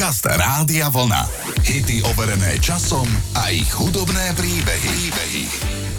Podcast Rádia Vlna. Hity overené časom a ich hudobné príbehy. príbehy.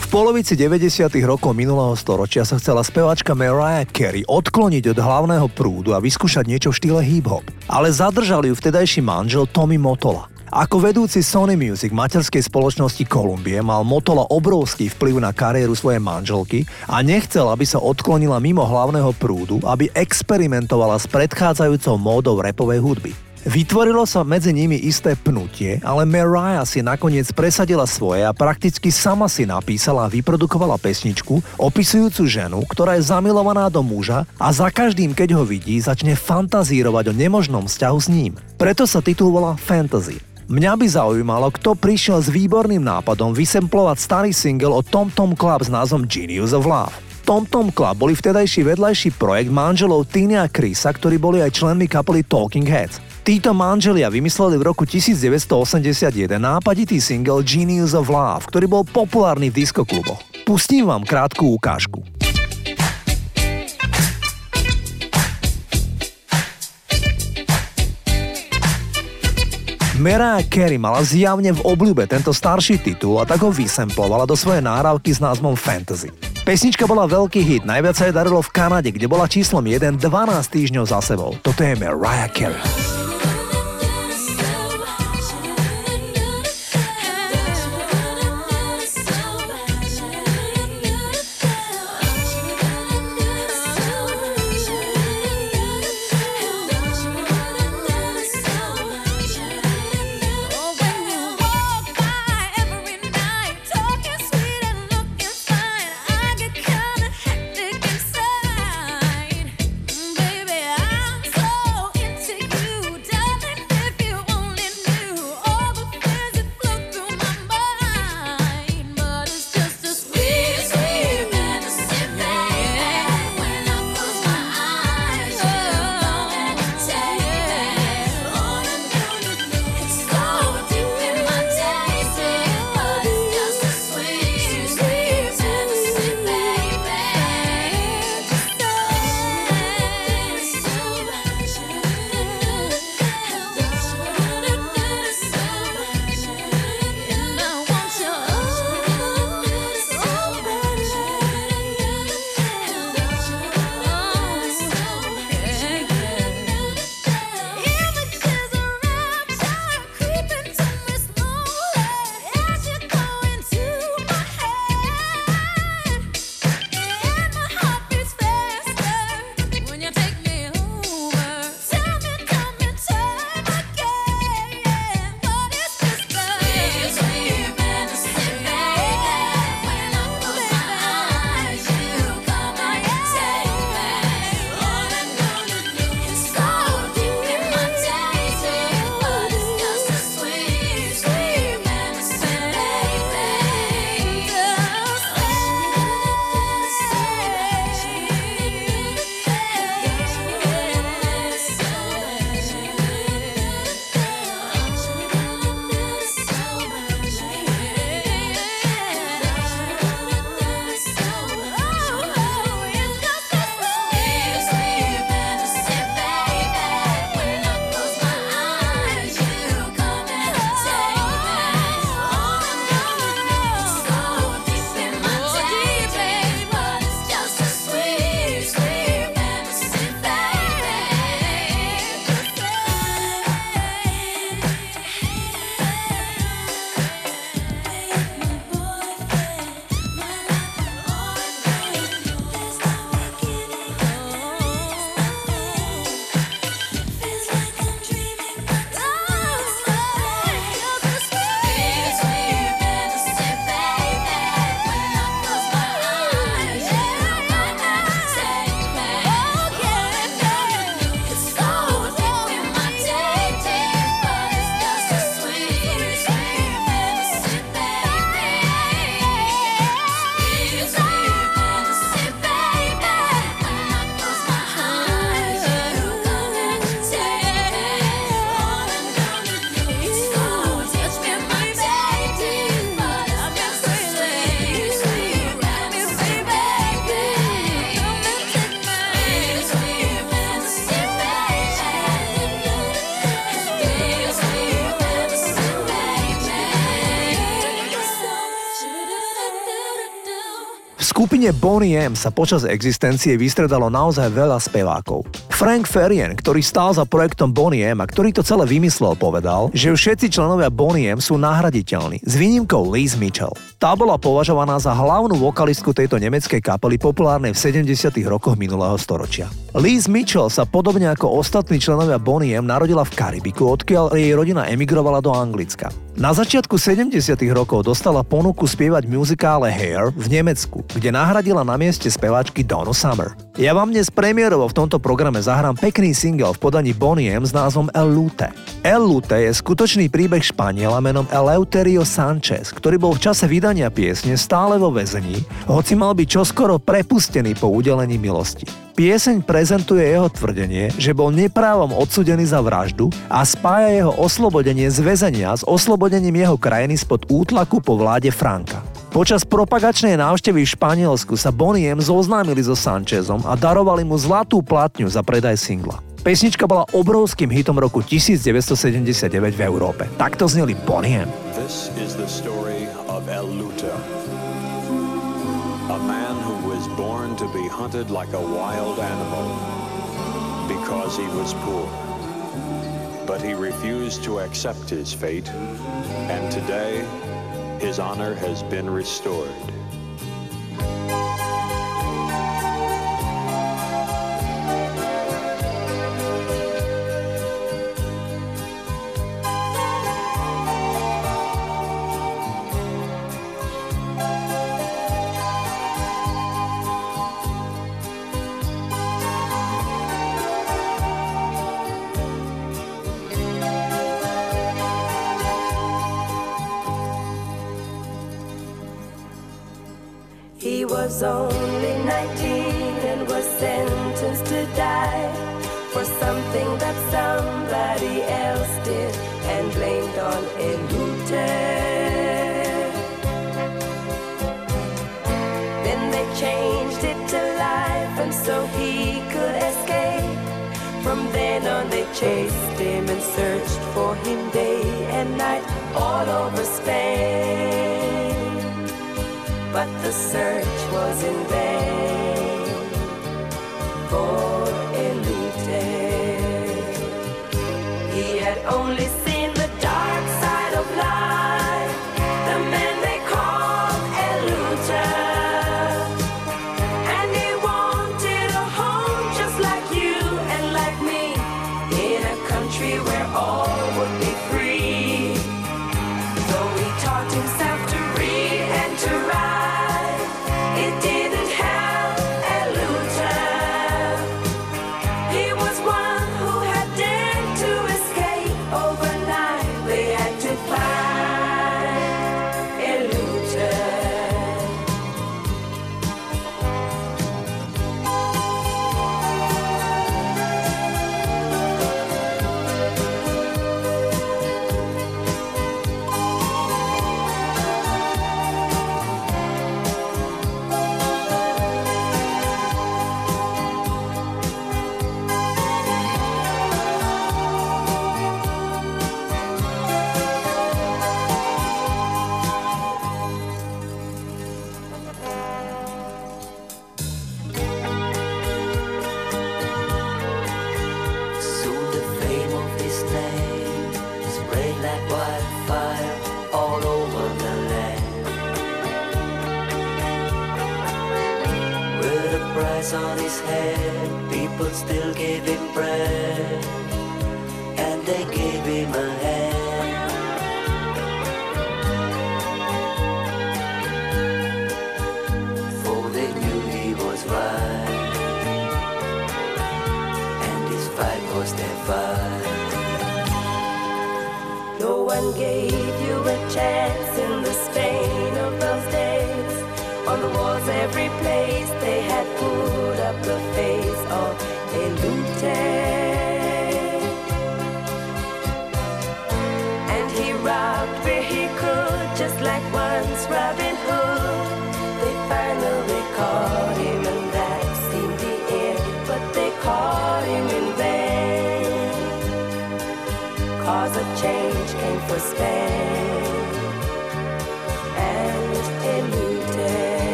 V polovici 90. rokov minulého storočia sa chcela speváčka Mariah Carey odkloniť od hlavného prúdu a vyskúšať niečo v štýle hip-hop. Ale zadržali ju vtedajší manžel Tommy Motola. Ako vedúci Sony Music materskej spoločnosti Kolumbie mal Motola obrovský vplyv na kariéru svojej manželky a nechcel, aby sa odklonila mimo hlavného prúdu, aby experimentovala s predchádzajúcou módou repovej hudby. Vytvorilo sa medzi nimi isté pnutie, ale Mariah si nakoniec presadila svoje a prakticky sama si napísala a vyprodukovala pesničku opisujúcu ženu, ktorá je zamilovaná do muža a za každým, keď ho vidí, začne fantazírovať o nemožnom vzťahu s ním. Preto sa titul volá Fantasy. Mňa by zaujímalo, kto prišiel s výborným nápadom vysemplovať starý single od Tom Tom Club s názvom Genius of Love. Tom Tom Club boli vtedajší vedľajší projekt manželov Tiny a Chrisa, ktorí boli aj členmi kapely Talking Heads. Títo manželia vymysleli v roku 1981 nápaditý single Genius of Love, ktorý bol populárny v diskokluboch. Pustím vám krátku ukážku. Mariah Carey mala zjavne v obľúbe tento starší titul a tak ho vysemplovala do svojej náhrávky s názvom Fantasy. Pesnička bola veľký hit, najviac sa jej darilo v Kanade, kde bola číslom 1 12 týždňov za sebou. Toto je Mariah Carey. Skupine Bonnie M sa počas existencie vystredalo naozaj veľa spevákov. Frank Ferien, ktorý stál za projektom Bonnie M a ktorý to celé vymyslel, povedal, že všetci členovia Bonnie M sú nahraditeľní, s výnimkou Liz Mitchell. Tá bola považovaná za hlavnú vokalistku tejto nemeckej kapely populárnej v 70. rokoch minulého storočia. Liz Mitchell sa podobne ako ostatní členovia Bonnie M narodila v Karibiku, odkiaľ jej rodina emigrovala do Anglicka. Na začiatku 70. rokov dostala ponuku spievať v muzikále Hair v Nemecku, kde nahradila na mieste speváčky Donna Summer. Ja vám dnes premiérovo v tomto programe zahrám pekný single v podaní Bonnie M s názvom El Lute. El Lute je skutočný príbeh Španiela menom Eleuterio Sanchez, ktorý bol v čase vydania piesne stále vo väzení, hoci mal byť čoskoro prepustený po udelení milosti. Pieseň prezentuje jeho tvrdenie, že bol neprávom odsudený za vraždu a spája jeho oslobodenie z väzenia s oslobodením jeho krajiny spod útlaku po vláde Franka. Počas propagačnej návštevy v Španielsku sa Boniem zoznámili so Sanchezom a darovali mu zlatú platňu za predaj singla. Pesnička bola obrovským hitom roku 1979 v Európe. Takto zneli Boniem. This is the story hunted like a wild animal because he was poor. But he refused to accept his fate, and today his honor has been restored. Was only 19 and was sentenced to die for something that somebody else did and blamed on Elute. Then they changed it to life and so he could escape. From then on they chased him and searched for him day and night all over Spain the search was in vain for Elute. He had only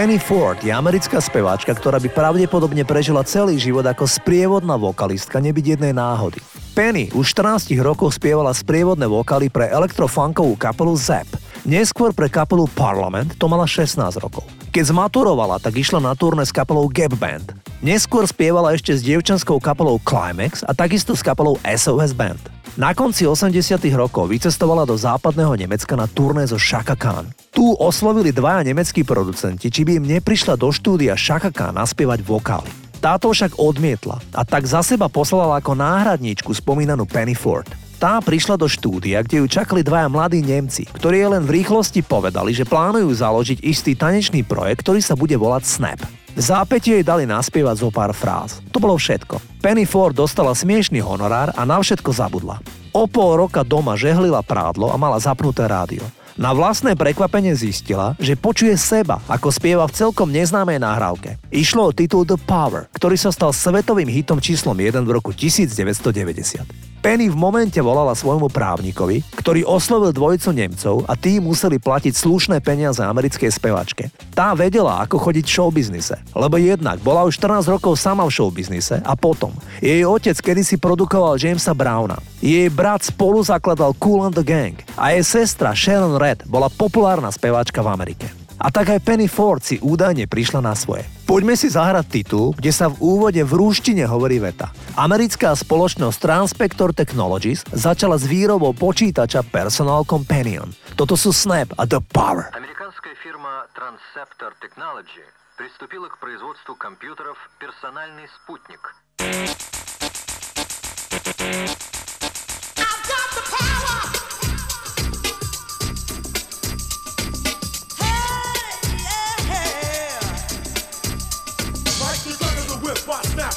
Penny Ford je americká speváčka, ktorá by pravdepodobne prežila celý život ako sprievodná vokalistka, nebyť jednej náhody. Penny už 14 rokov spievala sprievodné vokály pre elektrofunkovú kapelu ZEP. Neskôr pre kapelu Parliament to mala 16 rokov. Keď zmaturovala, tak išla na turné s kapelou Gap Band. Neskôr spievala ešte s dievčanskou kapelou Climax a takisto s kapelou SOS Band. Na konci 80 rokov vycestovala do západného Nemecka na turné zo Shaka Khan. Tu oslovili dvaja nemeckí producenti, či by im neprišla do štúdia Shaka naspievať vokály. Táto však odmietla a tak za seba poslala ako náhradníčku spomínanú Penny Ford. Tá prišla do štúdia, kde ju čakali dvaja mladí Nemci, ktorí len v rýchlosti povedali, že plánujú založiť istý tanečný projekt, ktorý sa bude volať Snap. V zápäti jej dali naspievať zo pár fráz. To bolo všetko. Penny Ford dostala smiešný honorár a na všetko zabudla. O pol roka doma žehlila prádlo a mala zapnuté rádio. Na vlastné prekvapenie zistila, že počuje seba, ako spieva v celkom neznámej nahrávke. Išlo o titul The Power, ktorý sa stal svetovým hitom číslom 1 v roku 1990. Penny v momente volala svojmu právnikovi, ktorý oslovil dvojicu Nemcov a tí museli platiť slušné peniaze americkej spevačke. Tá vedela, ako chodiť v showbiznise, lebo jednak bola už 14 rokov sama v showbiznise a potom jej otec kedysi produkoval Jamesa Browna. Jej brat spolu zakladal Cool and the Gang a jej sestra Sharon Red bola populárna speváčka v Amerike. A tak aj Penny Ford si údajne prišla na svoje. Poďme si zahrať titul, kde sa v úvode v rúštine hovorí veta. Americká spoločnosť Transpector Technologies začala s výrobou počítača Personal Companion. Toto sú Snap a The Power. Американская фирма Transceptor Technology приступила к производству компьютеров «Персональный спутник».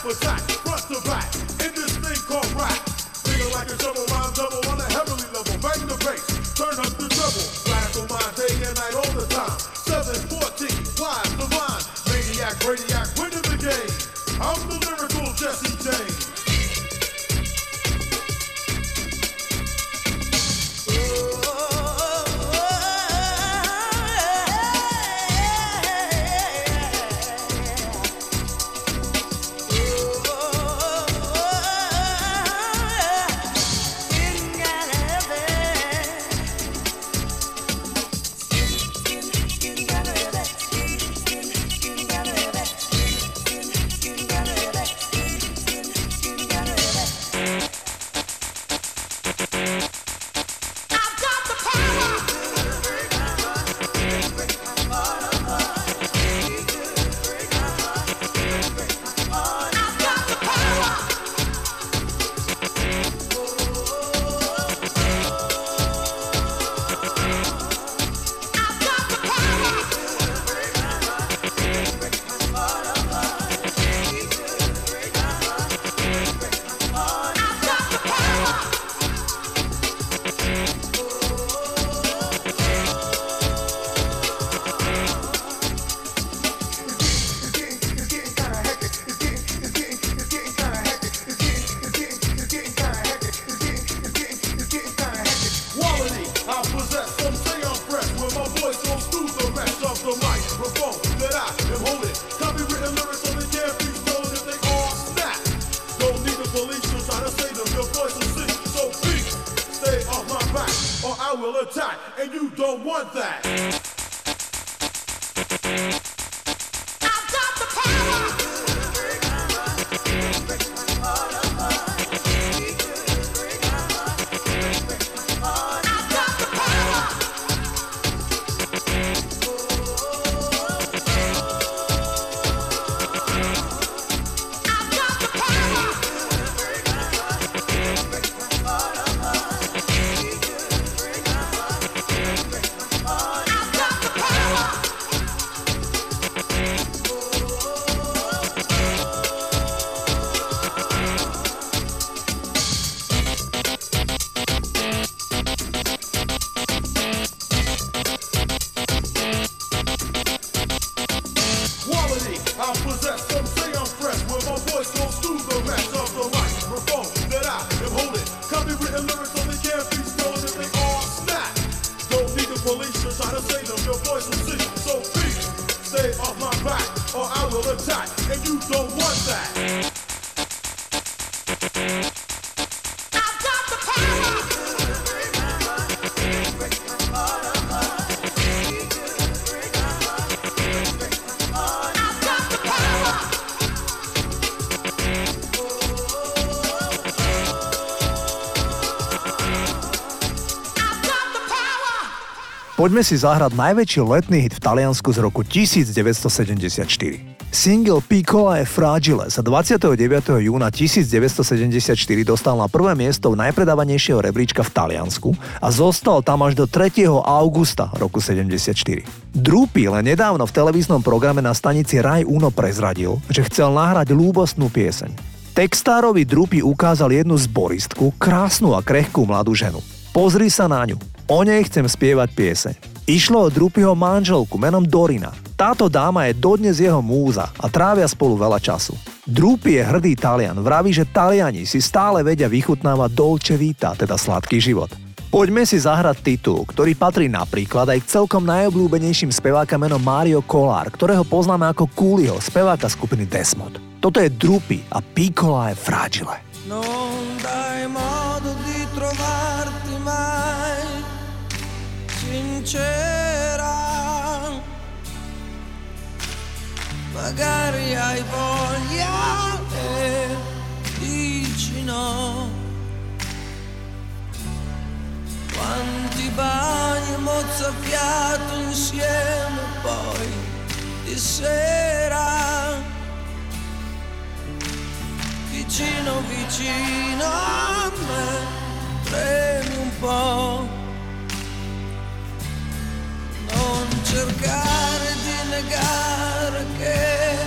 I snap Poďme si zahrať najväčší letný hit v Taliansku z roku 1974. Single Piccola e Fragile sa 29. júna 1974 dostal na prvé miesto v najpredávanejšieho rebríčka v Taliansku a zostal tam až do 3. augusta roku 74. Drupi len nedávno v televíznom programe na stanici Raj Uno prezradil, že chcel nahrať lúbostnú pieseň. Textárovi Drupy ukázal jednu zboristku, krásnu a krehkú mladú ženu. Pozri sa na ňu. O nej chcem spievať pieseň. Išlo o Drupyho manželku menom Dorina. Táto dáma je dodnes jeho múza a trávia spolu veľa času. Drupy je hrdý Talian, vraví, že Taliani si stále vedia vychutnávať dolce vita, teda sladký život. Poďme si zahrať titul, ktorý patrí napríklad aj k celkom najobľúbenejším speváka menom Mario Kolár, ktorého poznáme ako Coolio, speváka skupiny Desmod. Toto je Drupy a Piccola je fragile. Non dai modo di trovarti mai sincera. Magari hai voglia e dici no. Quanti bagni mozzafiato insieme poi di sera. Vicino, vicino a me, premi un po' non cercare di negare che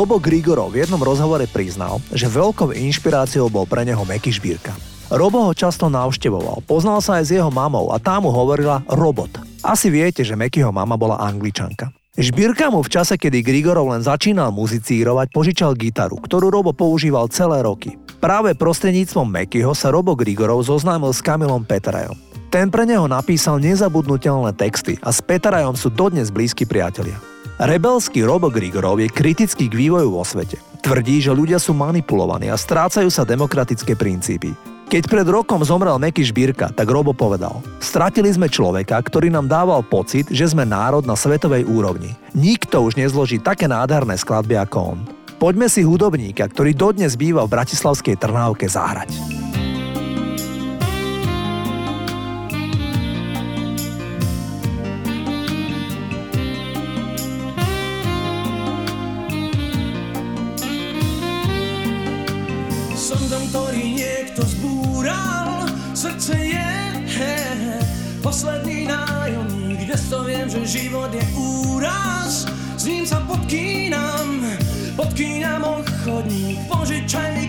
Robo Grigorov v jednom rozhovore priznal, že veľkou inšpiráciou bol pre neho Meky Šbírka. Robo ho často navštevoval, poznal sa aj s jeho mamou a tá mu hovorila robot. Asi viete, že Mekyho mama bola angličanka. Šbírka mu v čase, kedy Grigorov len začínal muzicírovať, požičal gitaru, ktorú Robo používal celé roky. Práve prostredníctvom Mekyho sa Robo Grigorov zoznámil s Kamilom Petrajom. Ten pre neho napísal nezabudnutelné texty a s Petrajom sú dodnes blízki priatelia. Rebelský Robo Grigorov je kritický k vývoju vo svete. Tvrdí, že ľudia sú manipulovaní a strácajú sa demokratické princípy. Keď pred rokom zomrel Meky Šbírka, tak Robo povedal Stratili sme človeka, ktorý nám dával pocit, že sme národ na svetovej úrovni. Nikto už nezloží také nádherné skladby ako on. Poďme si hudobníka, ktorý dodnes býva v bratislavskej Trnávke zahrať. Posledný nájomník, dnes to viem, že život je úraz, s ním sa podkýnam, podkýnam ochodník, požičaj mi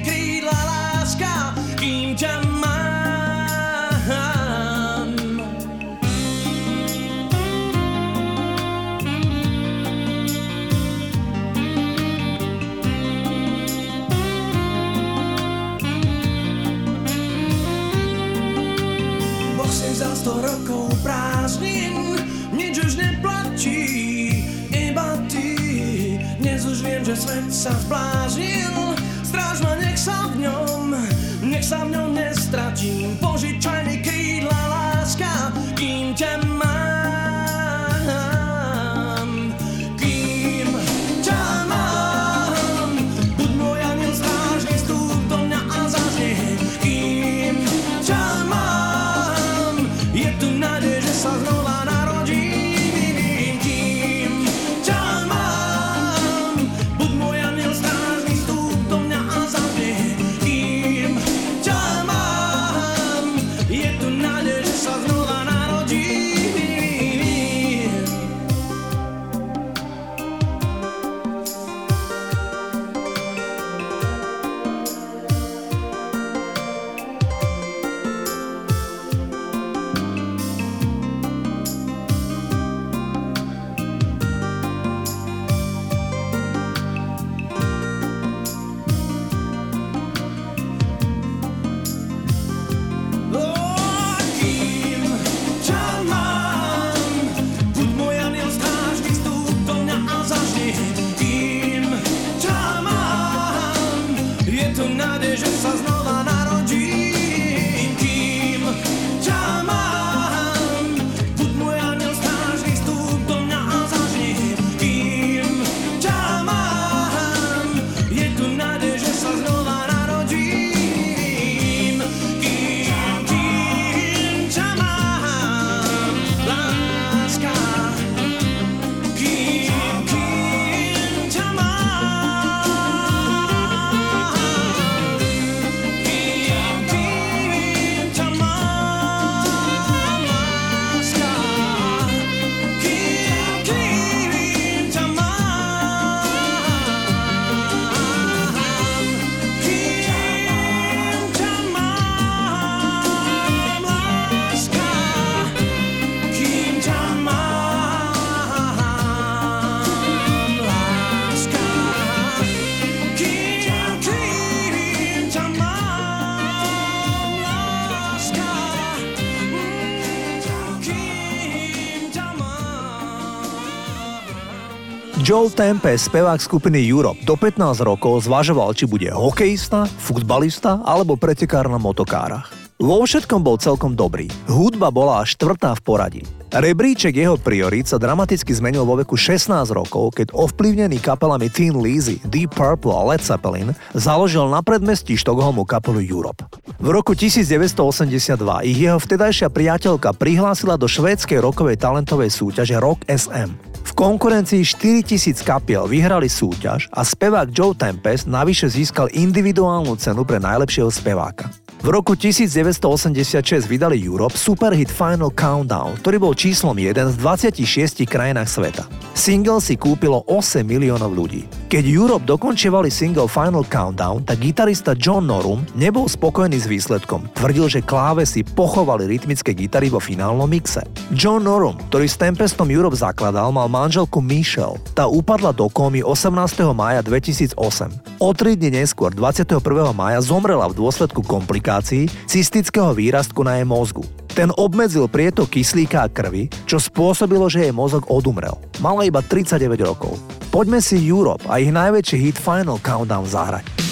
prázdnin nič už neplatí, iba ty. Dnes už viem, že svet sa zbláznil, stráž ma, nech sa v ňom, nech sa v ňom nestratím. Požičaj Joe Tempe, spevák skupiny Europe, do 15 rokov zvažoval, či bude hokejista, futbalista alebo pretekár na motokárach. Vo všetkom bol celkom dobrý. Hudba bola až štvrtá v poradí. Rebríček jeho priorít sa dramaticky zmenil vo veku 16 rokov, keď ovplyvnený kapelami Teen Lizzy, Deep Purple a Led Zeppelin založil na predmestí Štokholmu kapelu Europe. V roku 1982 ich jeho vtedajšia priateľka prihlásila do švédskej rokovej talentovej súťaže Rock SM. V konkurencii 4000 kapiel vyhrali súťaž a spevák Joe Tempest navyše získal individuálnu cenu pre najlepšieho speváka. V roku 1986 vydali Europe superhit Final Countdown, ktorý bol číslom 1 z 26 krajinách sveta. Single si kúpilo 8 miliónov ľudí. Keď Europe dokončievali single Final Countdown, tak gitarista John Norum nebol spokojný s výsledkom. Tvrdil, že klávesy pochovali rytmické gitary vo finálnom mixe. John Norum, ktorý s Tempestom Europe zakladal, mal manželku Michelle. Tá upadla do komy 18. mája 2008. O tri dni neskôr, 21. mája, zomrela v dôsledku komplikácií cystického výrastku na jej mozgu. Ten obmedzil prietok kyslíka a krvi, čo spôsobilo, že jej mozog odumrel. Mala iba 39 rokov. Poďme si Europe a ich najväčší hit Final Countdown zahrať.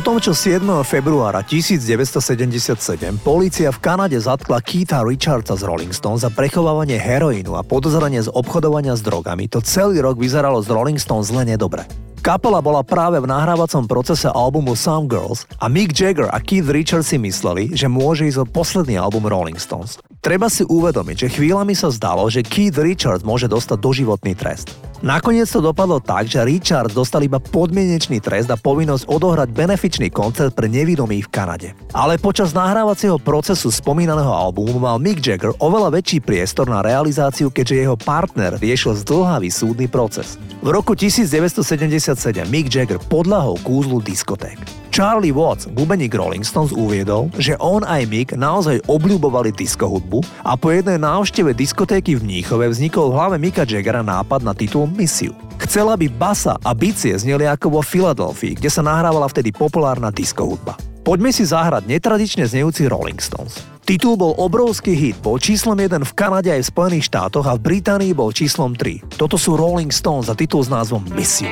Potom, čo 7. februára 1977 polícia v Kanade zatkla Keitha Richardsa z Rolling Stones za prechovávanie heroínu a podozrenie z obchodovania s drogami, to celý rok vyzeralo z Rolling Stones zle nedobre. Kapela bola práve v nahrávacom procese albumu Some Girls a Mick Jagger a Keith Richards si mysleli, že môže ísť o posledný album Rolling Stones. Treba si uvedomiť, že chvíľami sa zdalo, že Keith Richards môže dostať doživotný trest. Nakoniec to dopadlo tak, že Richard dostal iba podmienečný trest a povinnosť odohrať benefičný koncert pre nevidomých v Kanade. Ale počas nahrávacieho procesu spomínaného albumu mal Mick Jagger oveľa väčší priestor na realizáciu, keďže jeho partner riešil zdlhavý súdny proces. V roku 1977 Mick Jagger podľahol kúzlu diskoték. Charlie Watts, bubeník Rolling Stones, uviedol, že on aj Mick naozaj obľúbovali disco hudbu a po jednej návšteve diskotéky v Mníchove vznikol v hlave Micka Jaggera nápad na titul Misiu. Chcela by basa a bicie zneli ako vo Filadelfii, kde sa nahrávala vtedy populárna disco hudba. Poďme si zahrať netradične znejúci Rolling Stones. Titul bol obrovský hit, bol číslom 1 v Kanade aj v Spojených štátoch a v Británii bol číslom 3. Toto sú Rolling Stones a titul s názvom Miss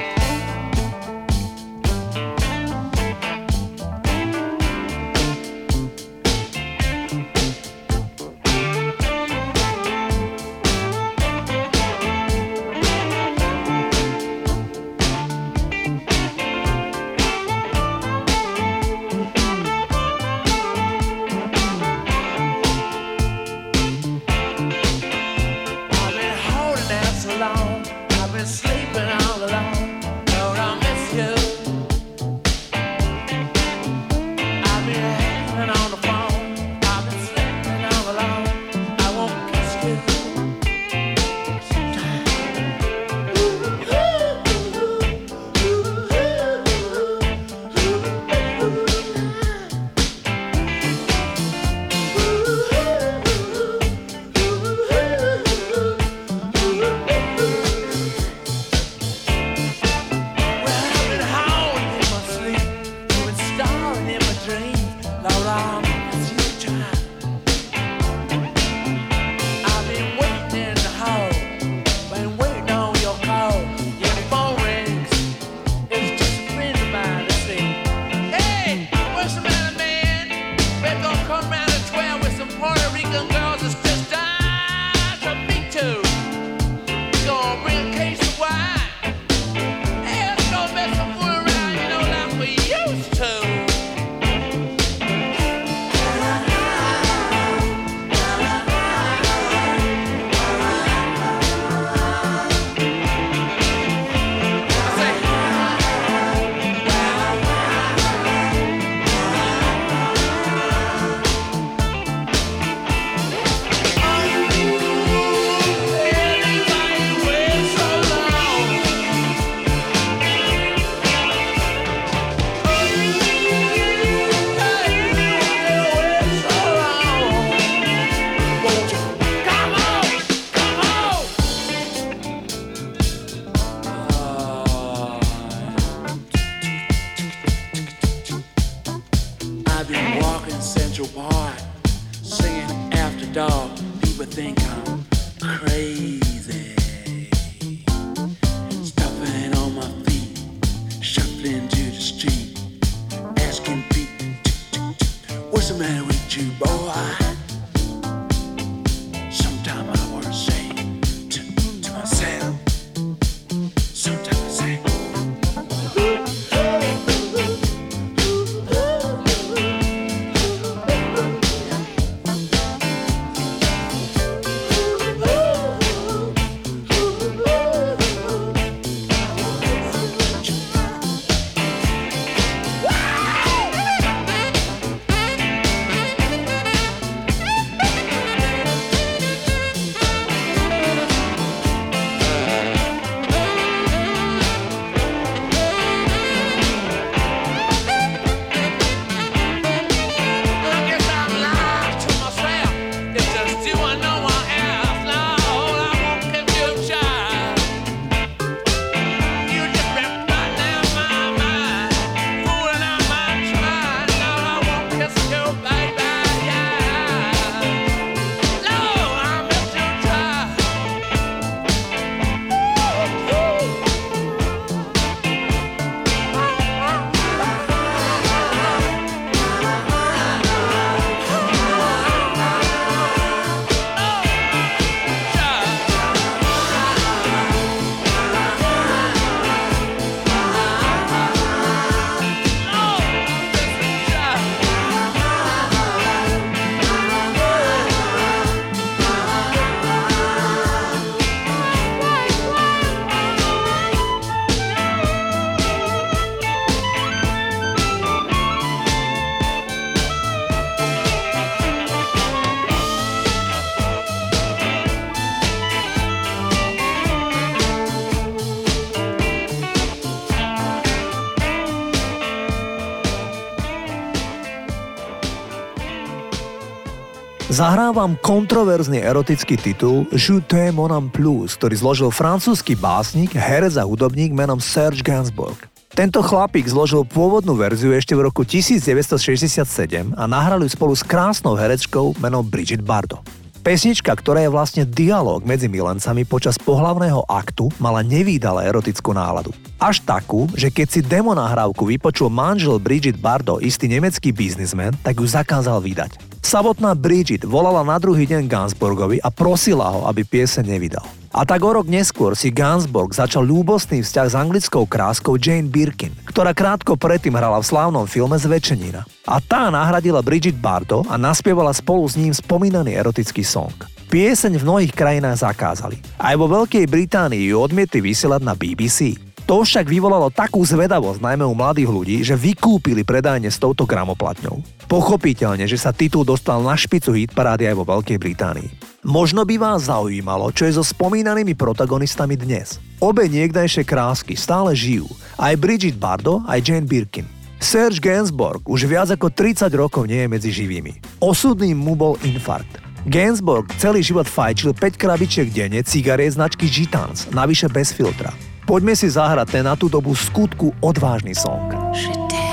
Zahrávam kontroverzný erotický titul Je t'aime mon plus, ktorý zložil francúzsky básnik, herec a hudobník menom Serge Gainsbourg. Tento chlapík zložil pôvodnú verziu ešte v roku 1967 a nahral ju spolu s krásnou herečkou menom Bridget Bardot. Pesnička, ktorá je vlastne dialog medzi milencami počas pohlavného aktu, mala nevýdale erotickú náladu. Až takú, že keď si demo nahrávku vypočul manžel Bridget Bardo, istý nemecký biznismen, tak ju zakázal vydať. Samotná Bridget volala na druhý deň Gansborgovi a prosila ho, aby piese nevydal. A tak o rok neskôr si Gansborg začal ľúbostný vzťah s anglickou kráskou Jane Birkin, ktorá krátko predtým hrala v slávnom filme Zvečenina. A tá nahradila Bridget Bardo a naspievala spolu s ním spomínaný erotický song. Pieseň v mnohých krajinách zakázali. Aj vo Veľkej Británii ju odmietli vysielať na BBC. To však vyvolalo takú zvedavosť najmä u mladých ľudí, že vykúpili predajne s touto gramoplatňou. Pochopiteľne, že sa titul dostal na špicu hitparády aj vo Veľkej Británii. Možno by vás zaujímalo, čo je so spomínanými protagonistami dnes. Obe niekdajšie krásky stále žijú, aj Bridget Bardo, aj Jane Birkin. Serge Gainsbourg už viac ako 30 rokov nie je medzi živými. Osudným mu bol infarkt. Gainsbourg celý život fajčil 5 krabičiek denne cigariet značky Gitans, navyše bez filtra. Poďme si zahrať ten na tú dobu skutku odvážny song. Je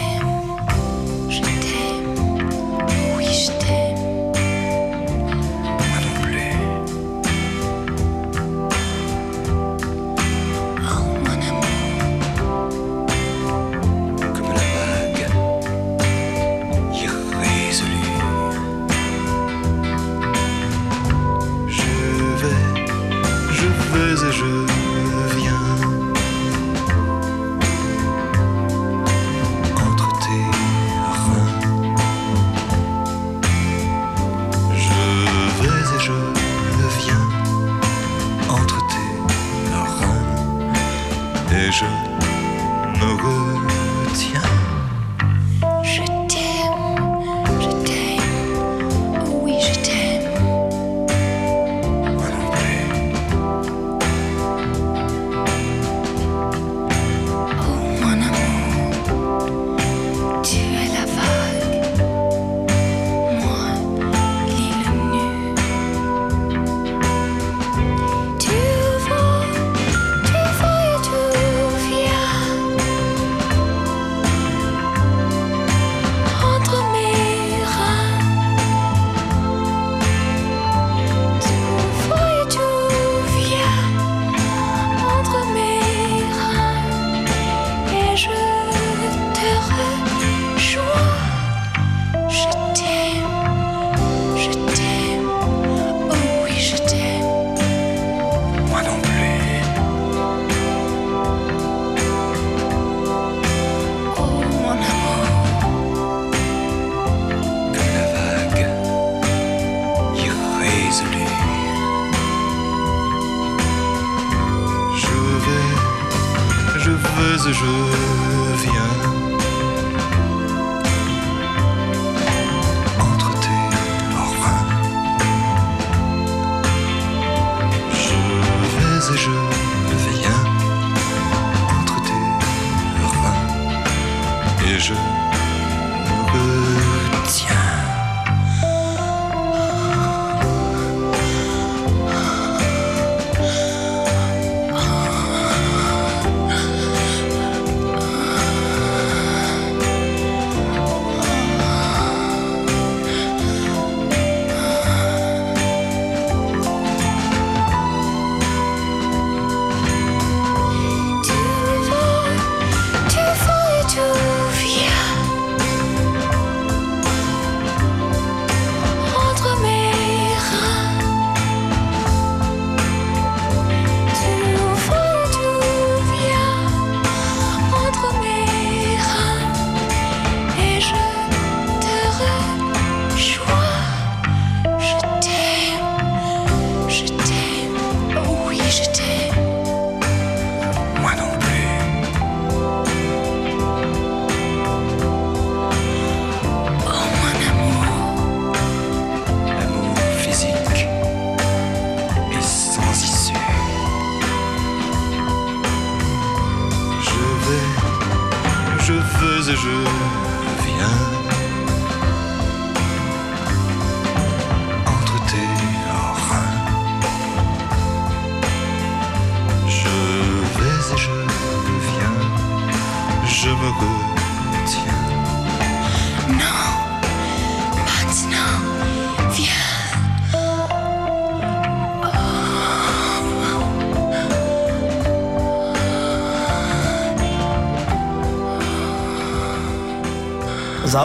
ce jeu.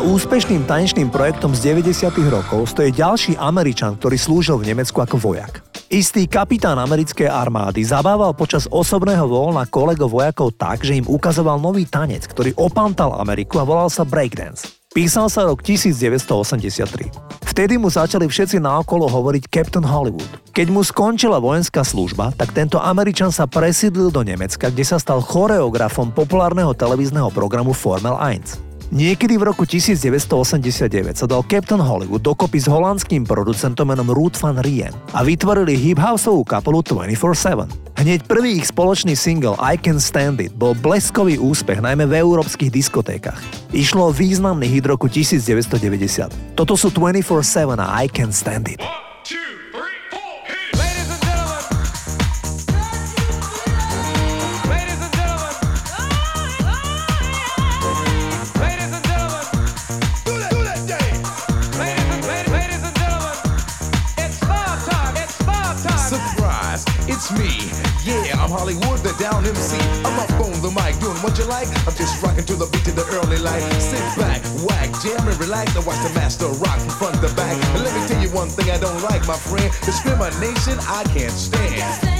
Úspešným tanečným projektom z 90. rokov stojí ďalší Američan, ktorý slúžil v Nemecku ako vojak. Istý kapitán americkej armády zabával počas osobného voľna kolego vojakov tak, že im ukazoval nový tanec, ktorý opantal Ameriku a volal sa breakdance. Písal sa rok 1983. Vtedy mu začali všetci naokolo hovoriť Captain Hollywood. Keď mu skončila vojenská služba, tak tento Američan sa presídlil do Nemecka, kde sa stal choreografom populárneho televízneho programu Formel 1. Niekedy v roku 1989 sa dal Captain Hollywood dokopy s holandským producentom menom Ruth van Rien a vytvorili hip-houseovú kapelu 24-7. Hneď prvý ich spoločný single I Can Stand It bol bleskový úspech najmä v európskych diskotékach. Išlo o významný hit roku 1990. Toto sú 24-7 a I Can Stand It. Like. I'm just rocking to the beat to the early light. Sit back, whack, jam and relax. And watch the master rock from front to back. And let me tell you one thing I don't like, my friend. Discrimination I can't stand.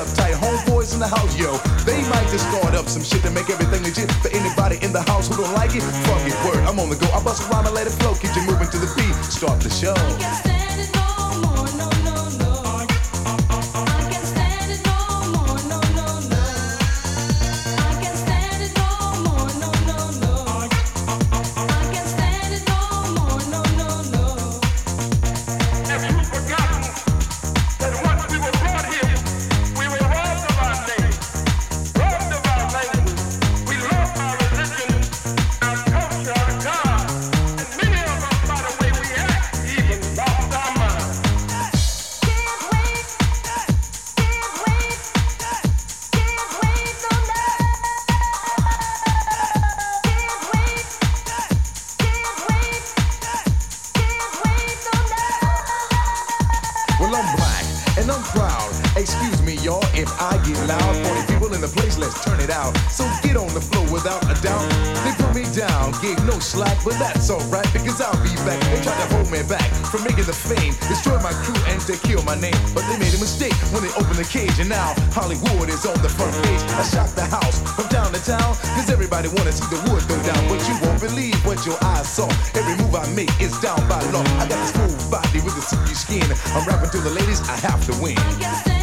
Uptight. Homeboys in the house, yo. They might just start up some shit to make everything legit. For anybody in the house who don't like it, fuck it, word. I'm on the go. I bust a rhyme and let it flow. Keep you moving to the beat. Start the show. No slack, but that's alright because I'll be back. They tried to hold me back from making the fame, destroy my crew and to kill my name. But they made a mistake when they opened the cage, and now Hollywood is on the front page. I shocked the house from town to town, cause everybody wanna see the wood go down. But you won't believe what your eyes saw. Every move I make is down by law. I got this smooth body with a silky skin. I'm rapping to the ladies, I have to win.